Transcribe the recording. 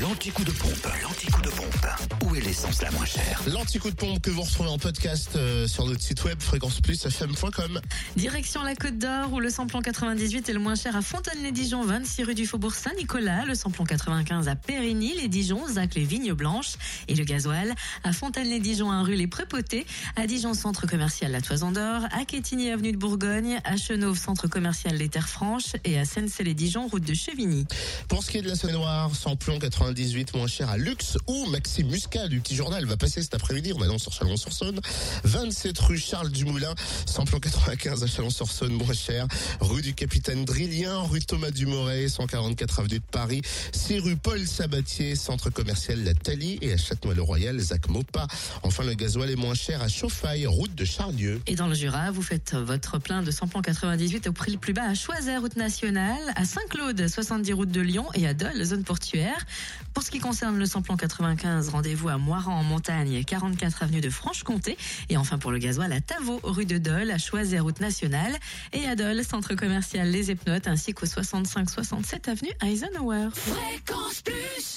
L'anti-coup de pompe, l'anti-coup de pompe. Où est l'essence la moins chère L'anti-coup de pompe que vous retrouvez en podcast euh, sur notre site web fréquenceplusfm.com. Direction la Côte d'Or où le samplon 98 est le moins cher à Fontaine-les-Dijon, 26 rue du Faubourg Saint-Nicolas. Le samplon 95 à Périgny, les Dijon, Zac, les Vignes Blanches. Et le gasoil à Fontaine-les-Dijon, 1 rue Les Prépotés. À Dijon, centre commercial La Toison d'Or. À Quétigny, avenue de Bourgogne. À Chenauve, centre commercial Les Terres Franches. Et à Senne-les-Dijon, route de Chevigny. Pour ce qui est de la Saône-et-Loire, samplon 98 moins cher à Luxe ou Maxime Muscat du Petit Journal va passer cet après-midi. On annonce sur Chalon-sur-Saône. 27 rue Charles Dumoulin, samplon 95 à Chalon-sur-Saône moins cher. Rue du Capitaine Drillien, rue Thomas Dumoret, 144 avenue de Paris. 6 rue Paul Sabatier, centre commercial La Thalie et à Châtenois-le-Royal, Zach Mopa. Enfin, le gasoil est moins cher à Chauffaille, route de Charlieu. Et dans le Jura, vous faites votre plein de samplon 98 au prix le plus bas à Choiset, route nationale, à Saint-Claude, 70 route de Lyon et à Dole, zone portuaire. Pour ce qui concerne le samplon 95, rendez-vous à Moiran en montagne, 44 avenue de Franche-Comté. Et enfin pour le gasoil à Tavaux, rue de Dole, à Choiset, route nationale. Et à Dole, centre commercial Les Epnotes, ainsi qu'au 65-67 avenue Eisenhower. Fréquence Plus